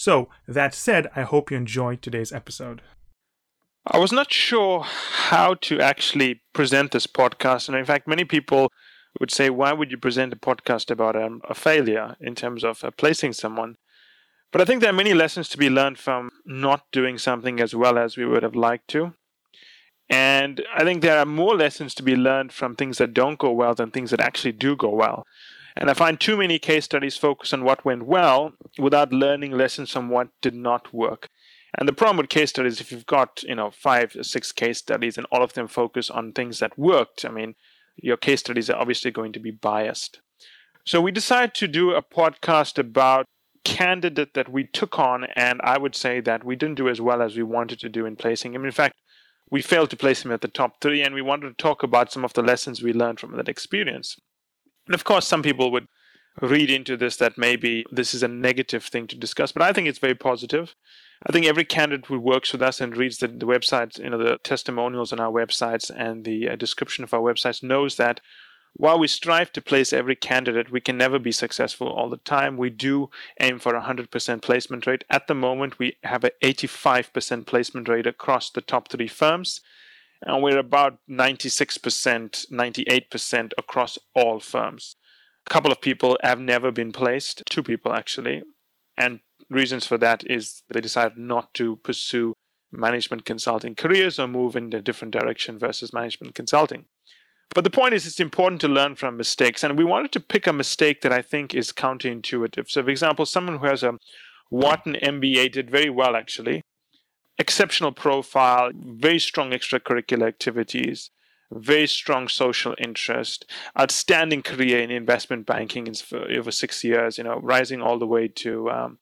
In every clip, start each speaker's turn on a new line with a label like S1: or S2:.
S1: So, that said, I hope you enjoyed today's episode.
S2: I was not sure how to actually present this podcast. And in fact, many people would say, why would you present a podcast about um, a failure in terms of uh, placing someone? But I think there are many lessons to be learned from not doing something as well as we would have liked to. And I think there are more lessons to be learned from things that don't go well than things that actually do go well. And I find too many case studies focus on what went well without learning lessons from what did not work. And the problem with case studies, if you've got, you know, five or six case studies and all of them focus on things that worked, I mean, your case studies are obviously going to be biased. So we decided to do a podcast about candidate that we took on, and I would say that we didn't do as well as we wanted to do in placing him. In fact, we failed to place him at the top three, and we wanted to talk about some of the lessons we learned from that experience. And of course, some people would read into this that maybe this is a negative thing to discuss, but I think it's very positive. I think every candidate who works with us and reads the, the websites, you know, the testimonials on our websites and the uh, description of our websites knows that while we strive to place every candidate, we can never be successful all the time. We do aim for a 100% placement rate. At the moment, we have an 85% placement rate across the top three firms and we're about 96%, 98% across all firms. A couple of people have never been placed, two people actually, and reasons for that is they decided not to pursue management consulting careers or move in a different direction versus management consulting. But the point is, it's important to learn from mistakes. And we wanted to pick a mistake that I think is counterintuitive. So, for example, someone who has a Wharton MBA did very well, actually, exceptional profile, very strong extracurricular activities, very strong social interest, outstanding career in investment banking for over six years, you know, rising all the way to, um,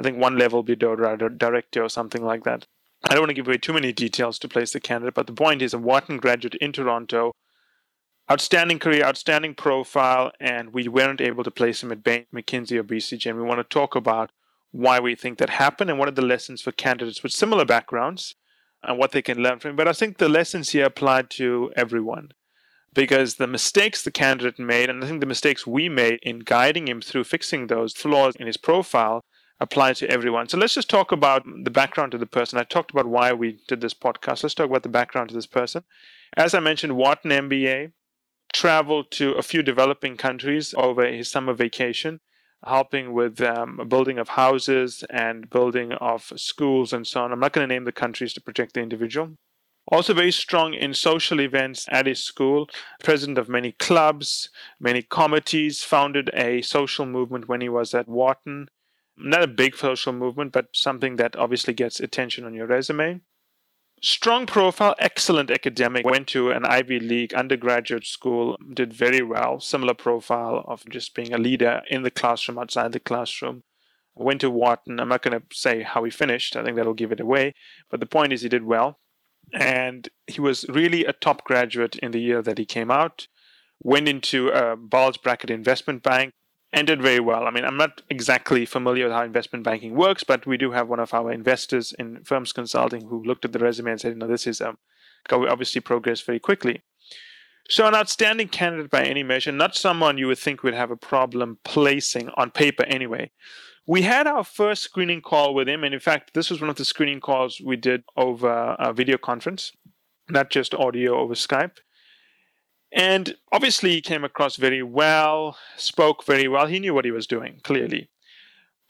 S2: I think, one level below director or something like that. I don't want to give away too many details to place the candidate, but the point is a Wharton graduate in Toronto, outstanding career, outstanding profile, and we weren't able to place him at Bain, McKinsey, or BCG. And we want to talk about why we think that happened and what are the lessons for candidates with similar backgrounds and what they can learn from. But I think the lessons here apply to everyone because the mistakes the candidate made, and I think the mistakes we made in guiding him through fixing those flaws in his profile, apply to everyone. So let's just talk about the background of the person. I talked about why we did this podcast. Let's talk about the background of this person. As I mentioned, Wharton MBA, traveled to a few developing countries over his summer vacation helping with um, building of houses and building of schools and so on. I'm not going to name the countries to protect the individual. Also, very strong in social events at his school, president of many clubs, many committees, founded a social movement when he was at Wharton. Not a big social movement, but something that obviously gets attention on your resume. Strong profile, excellent academic. Went to an Ivy League undergraduate school, did very well. Similar profile of just being a leader in the classroom, outside the classroom. Went to Wharton. I'm not going to say how he finished. I think that'll give it away. But the point is, he did well. And he was really a top graduate in the year that he came out. Went into a bulge bracket investment bank, and did very well. I mean, I'm not exactly familiar with how investment banking works, but we do have one of our investors in firms consulting who looked at the resume and said, "No, this is um, obviously progress very quickly." So, an outstanding candidate by any measure, not someone you would think would have a problem placing on paper anyway. We had our first screening call with him, and in fact, this was one of the screening calls we did over a video conference, not just audio over Skype. And obviously, he came across very well, spoke very well. He knew what he was doing, clearly.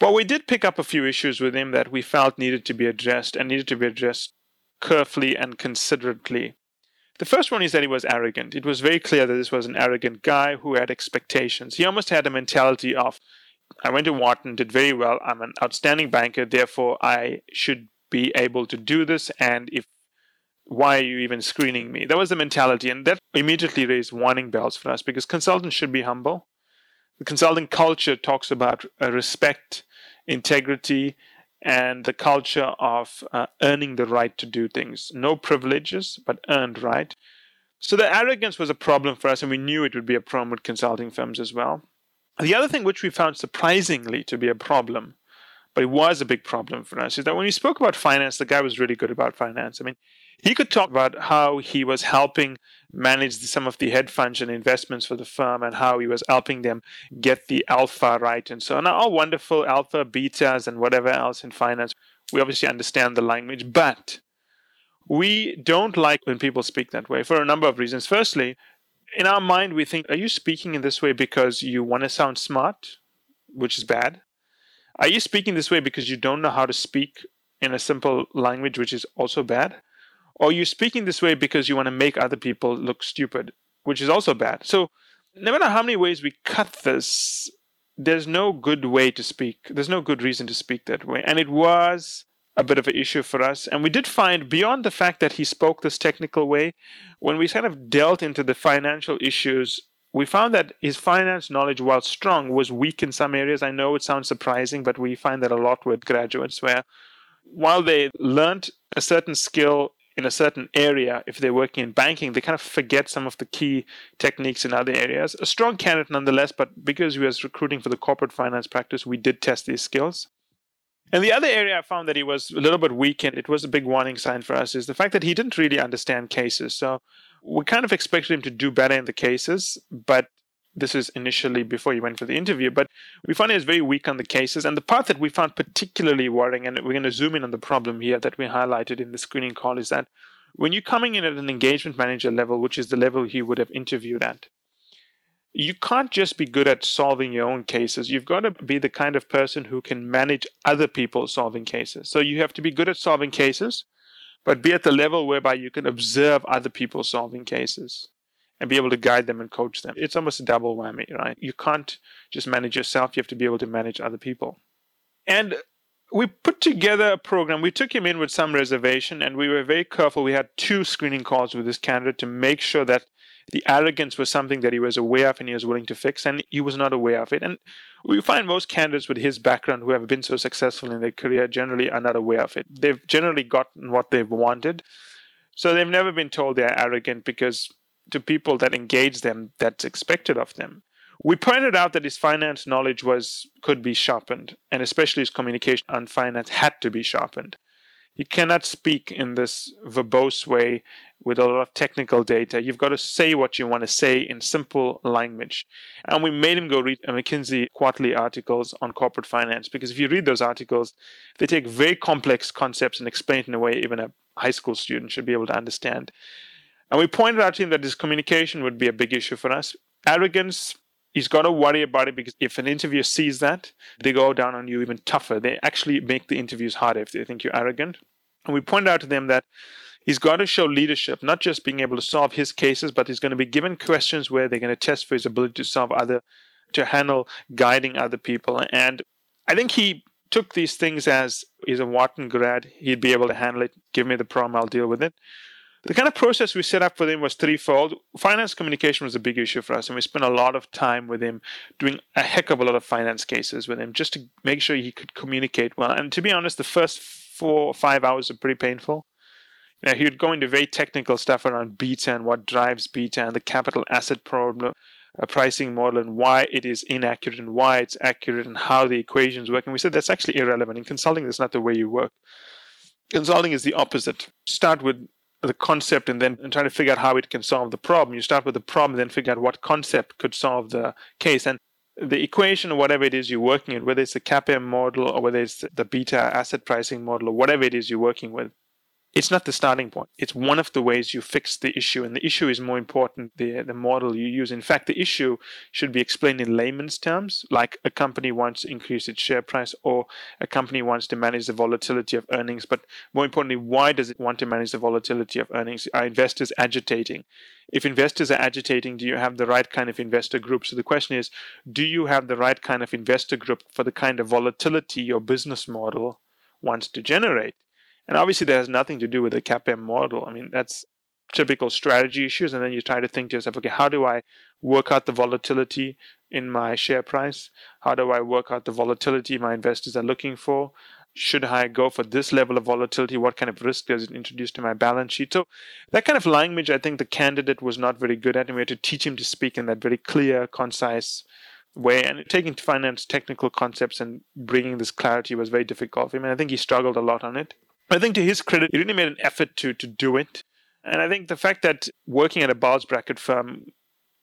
S2: But we did pick up a few issues with him that we felt needed to be addressed and needed to be addressed carefully and considerately. The first one is that he was arrogant. It was very clear that this was an arrogant guy who had expectations. He almost had a mentality of, I went to Wharton, did very well, I'm an outstanding banker, therefore I should be able to do this, and if why are you even screening me? That was the mentality. And that immediately raised warning bells for us because consultants should be humble. The consulting culture talks about uh, respect, integrity, and the culture of uh, earning the right to do things. No privileges, but earned right. So the arrogance was a problem for us, and we knew it would be a problem with consulting firms as well. The other thing which we found surprisingly to be a problem, but it was a big problem for us, is that when we spoke about finance, the guy was really good about finance. I mean, he could talk about how he was helping manage some of the hedge funds and investments for the firm and how he was helping them get the alpha right and so on. All wonderful alpha, betas, and whatever else in finance. We obviously understand the language, but we don't like when people speak that way for a number of reasons. Firstly, in our mind, we think, are you speaking in this way because you want to sound smart, which is bad? Are you speaking this way because you don't know how to speak in a simple language, which is also bad? Or you're speaking this way because you want to make other people look stupid, which is also bad. So, no matter how many ways we cut this, there's no good way to speak. There's no good reason to speak that way. And it was a bit of an issue for us. And we did find, beyond the fact that he spoke this technical way, when we kind of dealt into the financial issues, we found that his finance knowledge, while strong, was weak in some areas. I know it sounds surprising, but we find that a lot with graduates where while they learned a certain skill in a certain area, if they're working in banking, they kind of forget some of the key techniques in other areas. A strong candidate nonetheless, but because we was recruiting for the corporate finance practice, we did test these skills. And the other area I found that he was a little bit weak in, it was a big warning sign for us, is the fact that he didn't really understand cases. So we kind of expected him to do better in the cases, but this is initially before you went for the interview, but we found he was very weak on the cases. And the part that we found particularly worrying, and we're going to zoom in on the problem here that we highlighted in the screening call, is that when you're coming in at an engagement manager level, which is the level he would have interviewed at, you can't just be good at solving your own cases. You've got to be the kind of person who can manage other people solving cases. So you have to be good at solving cases, but be at the level whereby you can observe other people solving cases and be able to guide them and coach them. It's almost a double whammy, right? You can't just manage yourself, you have to be able to manage other people. And we put together a program. We took him in with some reservation and we were very careful. We had two screening calls with this candidate to make sure that the arrogance was something that he was aware of and he was willing to fix, and he was not aware of it. And we find most candidates with his background who have been so successful in their career generally are not aware of it. They've generally gotten what they've wanted. So they've never been told they're arrogant because to people that engage them that's expected of them. We pointed out that his finance knowledge was could be sharpened, and especially his communication on finance had to be sharpened. He cannot speak in this verbose way with a lot of technical data. You've got to say what you want to say in simple language. And we made him go read McKinsey quarterly articles on corporate finance because if you read those articles, they take very complex concepts and explain it in a way even a high school student should be able to understand. And we pointed out to him that his communication would be a big issue for us. Arrogance, he's got to worry about it because if an interviewer sees that, they go down on you even tougher. They actually make the interviews harder if they think you're arrogant. And we pointed out to them that he's got to show leadership, not just being able to solve his cases, but he's going to be given questions where they're going to test for his ability to solve other, to handle guiding other people. And I think he took these things as he's a Wharton grad, he'd be able to handle it. Give me the problem, I'll deal with it. The kind of process we set up for him was threefold. Finance communication was a big issue for us, and we spent a lot of time with him doing a heck of a lot of finance cases with him just to make sure he could communicate well. And to be honest, the first four or five hours were pretty painful. You know, he would go into very technical stuff around beta and what drives beta and the capital asset problem, a pricing model and why it is inaccurate and why it's accurate and how the equations work. And we said that's actually irrelevant. In consulting, that's not the way you work. Consulting is the opposite. Start with the concept and then trying to figure out how it can solve the problem. You start with the problem, then figure out what concept could solve the case. And the equation or whatever it is you're working in, whether it's the CAPM model or whether it's the beta asset pricing model or whatever it is you're working with, it's not the starting point. It's one of the ways you fix the issue, and the issue is more important the the model you use. In fact, the issue should be explained in layman's terms, like a company wants to increase its share price, or a company wants to manage the volatility of earnings. But more importantly, why does it want to manage the volatility of earnings? Are investors agitating? If investors are agitating, do you have the right kind of investor group? So the question is, do you have the right kind of investor group for the kind of volatility your business model wants to generate? And obviously, that has nothing to do with the CAPM model. I mean, that's typical strategy issues. And then you try to think to yourself, okay, how do I work out the volatility in my share price? How do I work out the volatility my investors are looking for? should I go for this level of volatility? What kind of risk does it introduce to my balance sheet? So that kind of language, I think the candidate was not very good at, and we had to teach him to speak in that very clear, concise way. And taking finance technical concepts and bringing this clarity was very difficult for him. And I think he struggled a lot on it. I think to his credit, he really made an effort to to do it. And I think the fact that working at a bulge bracket firm,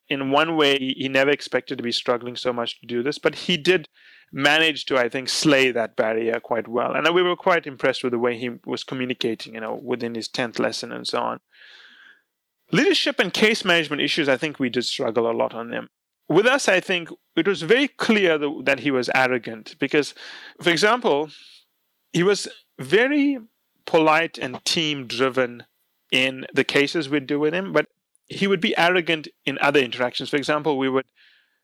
S2: in one way, he never expected to be struggling so much to do this, but he did manage to, I think, slay that barrier quite well. And we were quite impressed with the way he was communicating, you know, within his 10th lesson and so on. Leadership and case management issues, I think we did struggle a lot on them. With us, I think it was very clear that he was arrogant because, for example, he was very polite and team driven in the cases we'd do with him, but he would be arrogant in other interactions. For example, we would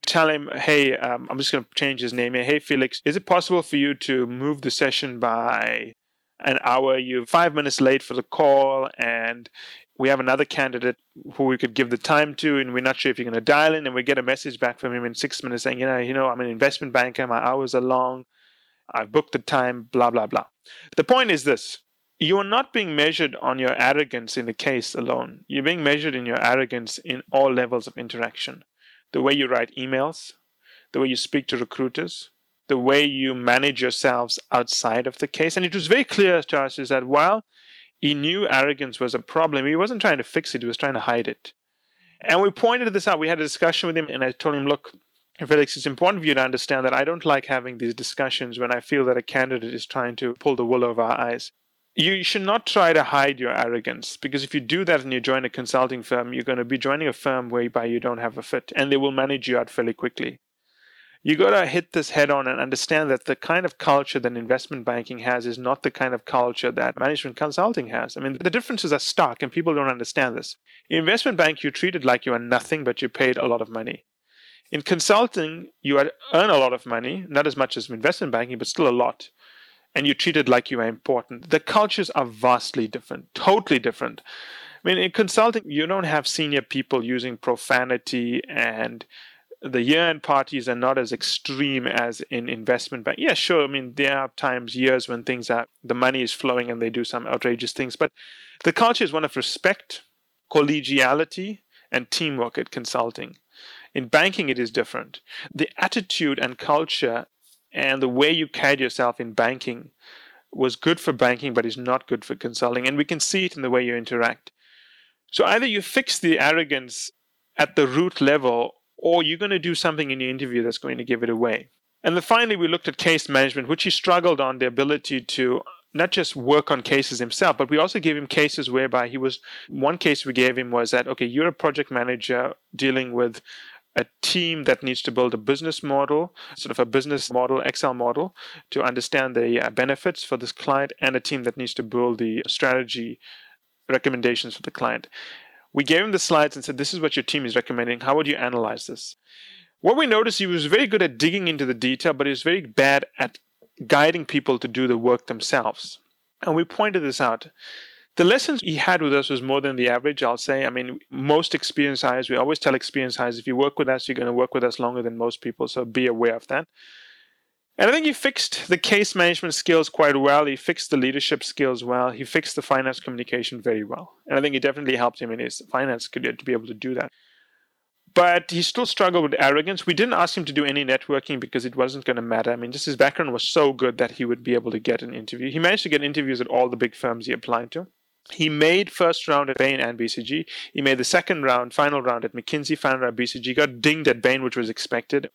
S2: tell him, hey, um, I'm just going to change his name here. Hey, Felix, is it possible for you to move the session by an hour? You're five minutes late for the call, and we have another candidate who we could give the time to, and we're not sure if you're going to dial in. And we get a message back from him in six minutes saying, you know, you know, I'm an investment banker. My hours are long. I've booked the time. Blah blah blah. The point is this: you are not being measured on your arrogance in the case alone. You're being measured in your arrogance in all levels of interaction the way you write emails, the way you speak to recruiters, the way you manage yourselves outside of the case. And it was very clear to us is that while he knew arrogance was a problem, he wasn't trying to fix it, he was trying to hide it. And we pointed this out. We had a discussion with him, and I told him, look, Felix, it's important for you to understand that I don't like having these discussions when I feel that a candidate is trying to pull the wool over our eyes you should not try to hide your arrogance because if you do that and you join a consulting firm, you're going to be joining a firm whereby you don't have a fit and they will manage you out fairly quickly. You got to hit this head on and understand that the kind of culture that investment banking has is not the kind of culture that management consulting has. I mean, the differences are stark and people don't understand this. In investment bank, you're treated like you are nothing, but you're paid a lot of money. In consulting, you earn a lot of money, not as much as investment banking, but still a lot and you're treated like you are important. The cultures are vastly different, totally different. I mean, in consulting, you don't have senior people using profanity and the year-end parties are not as extreme as in investment bank. Yeah, sure. I mean, there are times, years when things are the money is flowing and they do some outrageous things, but the culture is one of respect, collegiality, and teamwork at consulting. In banking, it is different. The attitude and culture and the way you carried yourself in banking was good for banking but is not good for consulting and we can see it in the way you interact so either you fix the arrogance at the root level or you're going to do something in your interview that's going to give it away and then finally we looked at case management which he struggled on the ability to not just work on cases himself, but we also gave him cases whereby he was. One case we gave him was that, okay, you're a project manager dealing with a team that needs to build a business model, sort of a business model, Excel model, to understand the uh, benefits for this client, and a team that needs to build the strategy recommendations for the client. We gave him the slides and said, This is what your team is recommending. How would you analyze this? What we noticed, he was very good at digging into the detail, but he was very bad at guiding people to do the work themselves. And we pointed this out. The lessons he had with us was more than the average, I'll say. I mean, most experienced hires, we always tell experienced hires, if you work with us, you're going to work with us longer than most people. So be aware of that. And I think he fixed the case management skills quite well. He fixed the leadership skills well. He fixed the finance communication very well. And I think it definitely helped him in his finance career to be able to do that. But he still struggled with arrogance. We didn't ask him to do any networking because it wasn't going to matter. I mean, just his background was so good that he would be able to get an interview. He managed to get interviews at all the big firms he applied to. He made first round at Bain and BCG. He made the second round, final round at McKinsey, final round at BCG. Got dinged at Bain, which was expected.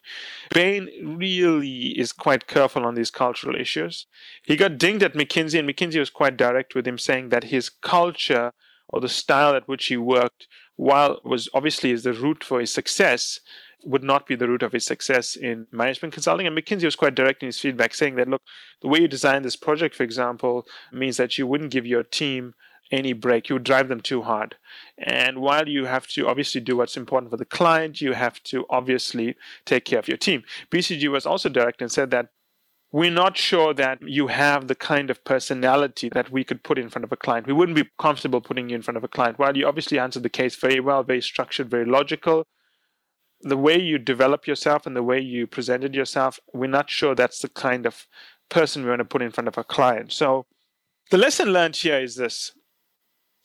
S2: Bain really is quite careful on these cultural issues. He got dinged at McKinsey, and McKinsey was quite direct with him, saying that his culture or the style at which he worked, while was obviously is the root for his success, would not be the root of his success in management consulting. And McKinsey was quite direct in his feedback, saying that, look, the way you designed this project, for example, means that you wouldn't give your team any break. You drive them too hard. And while you have to obviously do what's important for the client, you have to obviously take care of your team. BCG was also direct and said that we're not sure that you have the kind of personality that we could put in front of a client. We wouldn't be comfortable putting you in front of a client. While you obviously answered the case very well, very structured, very logical, the way you develop yourself and the way you presented yourself, we're not sure that's the kind of person we want to put in front of a client. So the lesson learned here is this.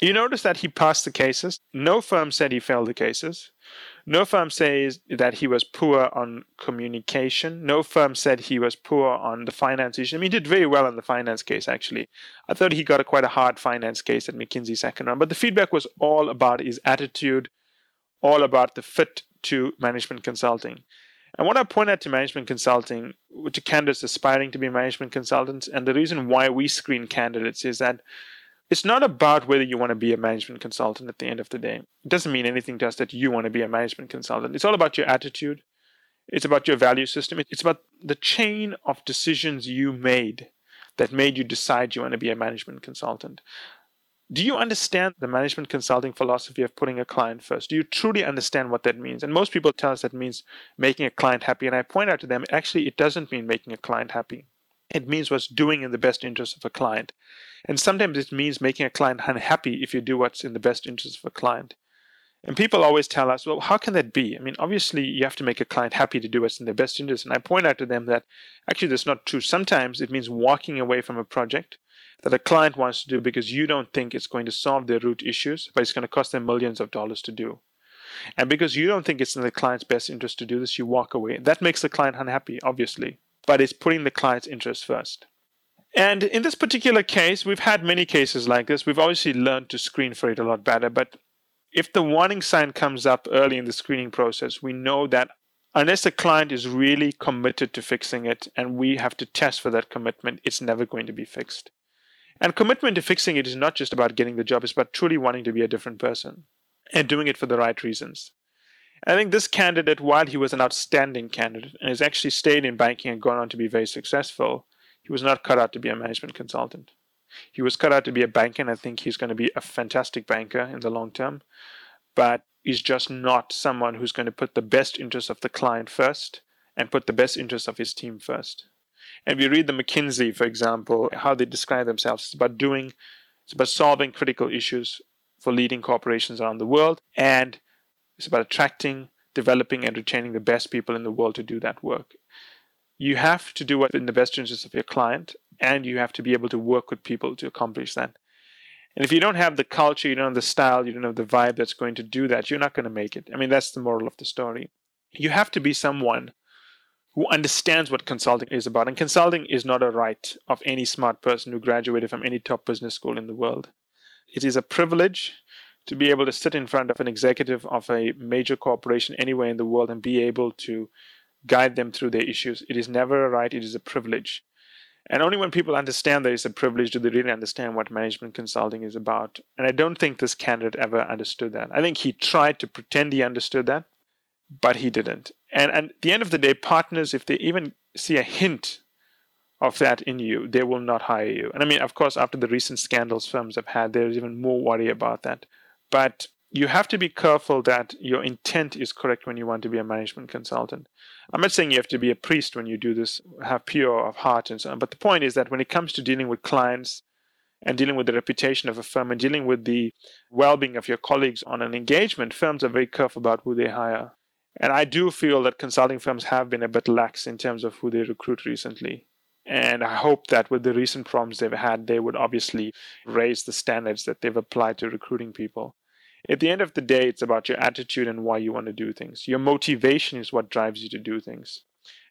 S2: You notice that he passed the cases. No firm said he failed the cases. No firm says that he was poor on communication. No firm said he was poor on the finance issue. I mean, he did very well on the finance case, actually. I thought he got a quite a hard finance case at McKinsey second round, but the feedback was all about his attitude, all about the fit to management consulting. And what I point out to management consulting, to candidates aspiring to be management consultants, and the reason why we screen candidates is that it's not about whether you want to be a management consultant at the end of the day. It doesn't mean anything to us that you want to be a management consultant. It's all about your attitude. It's about your value system. It's about the chain of decisions you made that made you decide you want to be a management consultant. Do you understand the management consulting philosophy of putting a client first? Do you truly understand what that means? And most people tell us that means making a client happy. And I point out to them, actually, it doesn't mean making a client happy. It means what's doing in the best interest of a client. And sometimes it means making a client unhappy if you do what's in the best interest of a client. And people always tell us, well, how can that be? I mean, obviously, you have to make a client happy to do what's in their best interest. And I point out to them that actually that's not true. Sometimes it means walking away from a project that a client wants to do because you don't think it's going to solve their root issues, but it's going to cost them millions of dollars to do. And because you don't think it's in the client's best interest to do this, you walk away. That makes the client unhappy, obviously, but it's putting the client's interest first. And in this particular case, we've had many cases like this. We've obviously learned to screen for it a lot better. But if the warning sign comes up early in the screening process, we know that unless the client is really committed to fixing it and we have to test for that commitment, it's never going to be fixed. And commitment to fixing it is not just about getting the job, it's about truly wanting to be a different person and doing it for the right reasons. I think this candidate, while he was an outstanding candidate and has actually stayed in banking and gone on to be very successful, he was not cut out to be a management consultant. He was cut out to be a banker, and I think he's going to be a fantastic banker in the long term. But he's just not someone who's going to put the best interest of the client first and put the best interest of his team first. And we read the McKinsey, for example, how they describe themselves. It's about doing, it's about solving critical issues for leading corporations around the world, and it's about attracting, developing, and retaining the best people in the world to do that work. You have to do what in the best interest of your client and you have to be able to work with people to accomplish that. And if you don't have the culture you don't have the style you don't have the vibe that's going to do that you're not going to make it. I mean that's the moral of the story. You have to be someone who understands what consulting is about and consulting is not a right of any smart person who graduated from any top business school in the world. It is a privilege to be able to sit in front of an executive of a major corporation anywhere in the world and be able to guide them through their issues. It is never a right, it is a privilege. And only when people understand that it's a privilege do they really understand what management consulting is about. And I don't think this candidate ever understood that. I think he tried to pretend he understood that, but he didn't. And, and at the end of the day, partners, if they even see a hint of that in you, they will not hire you. And I mean, of course, after the recent scandals firms have had, there's even more worry about that. But you have to be careful that your intent is correct when you want to be a management consultant. I'm not saying you have to be a priest when you do this, have pure of heart and so on. But the point is that when it comes to dealing with clients and dealing with the reputation of a firm and dealing with the well being of your colleagues on an engagement, firms are very careful about who they hire. And I do feel that consulting firms have been a bit lax in terms of who they recruit recently. And I hope that with the recent problems they've had, they would obviously raise the standards that they've applied to recruiting people at the end of the day, it's about your attitude and why you want to do things. Your motivation is what drives you to do things.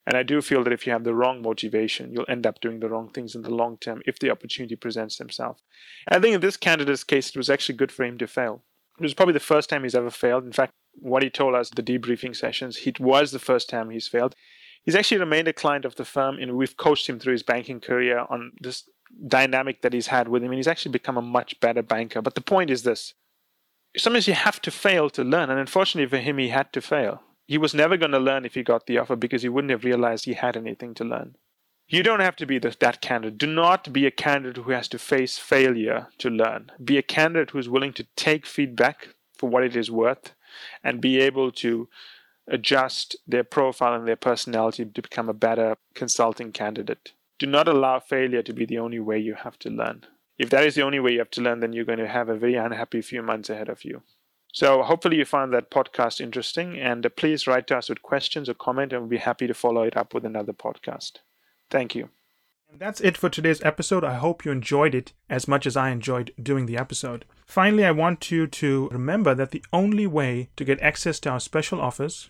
S2: And I do feel that if you have the wrong motivation, you'll end up doing the wrong things in the long term if the opportunity presents itself. I think in this candidate's case, it was actually good for him to fail. It was probably the first time he's ever failed. In fact, what he told us, the debriefing sessions, it was the first time he's failed. He's actually remained a client of the firm, and we've coached him through his banking career on this dynamic that he's had with him, and he's actually become a much better banker. But the point is this sometimes you have to fail to learn. And unfortunately for him, he had to fail. He was never going to learn if he got the offer because he wouldn't have realized he had anything to learn. You don't have to be the, that candidate. Do not be a candidate who has to face failure to learn. Be a candidate who's willing to take feedback for what it is worth and be able to adjust their profile and their personality to become a better consulting candidate. Do not allow failure to be the only way you have to learn if that is the only way you have to learn, then you're going to have a very unhappy few months ahead of you. So hopefully you found that podcast interesting, and uh, please write to us with questions or comment, and we'll be happy to follow it up with another podcast. Thank you.
S1: That's it for today's episode. I hope you enjoyed it as much as I enjoyed doing the episode. Finally, I want you to remember that the only way to get access to our special offers,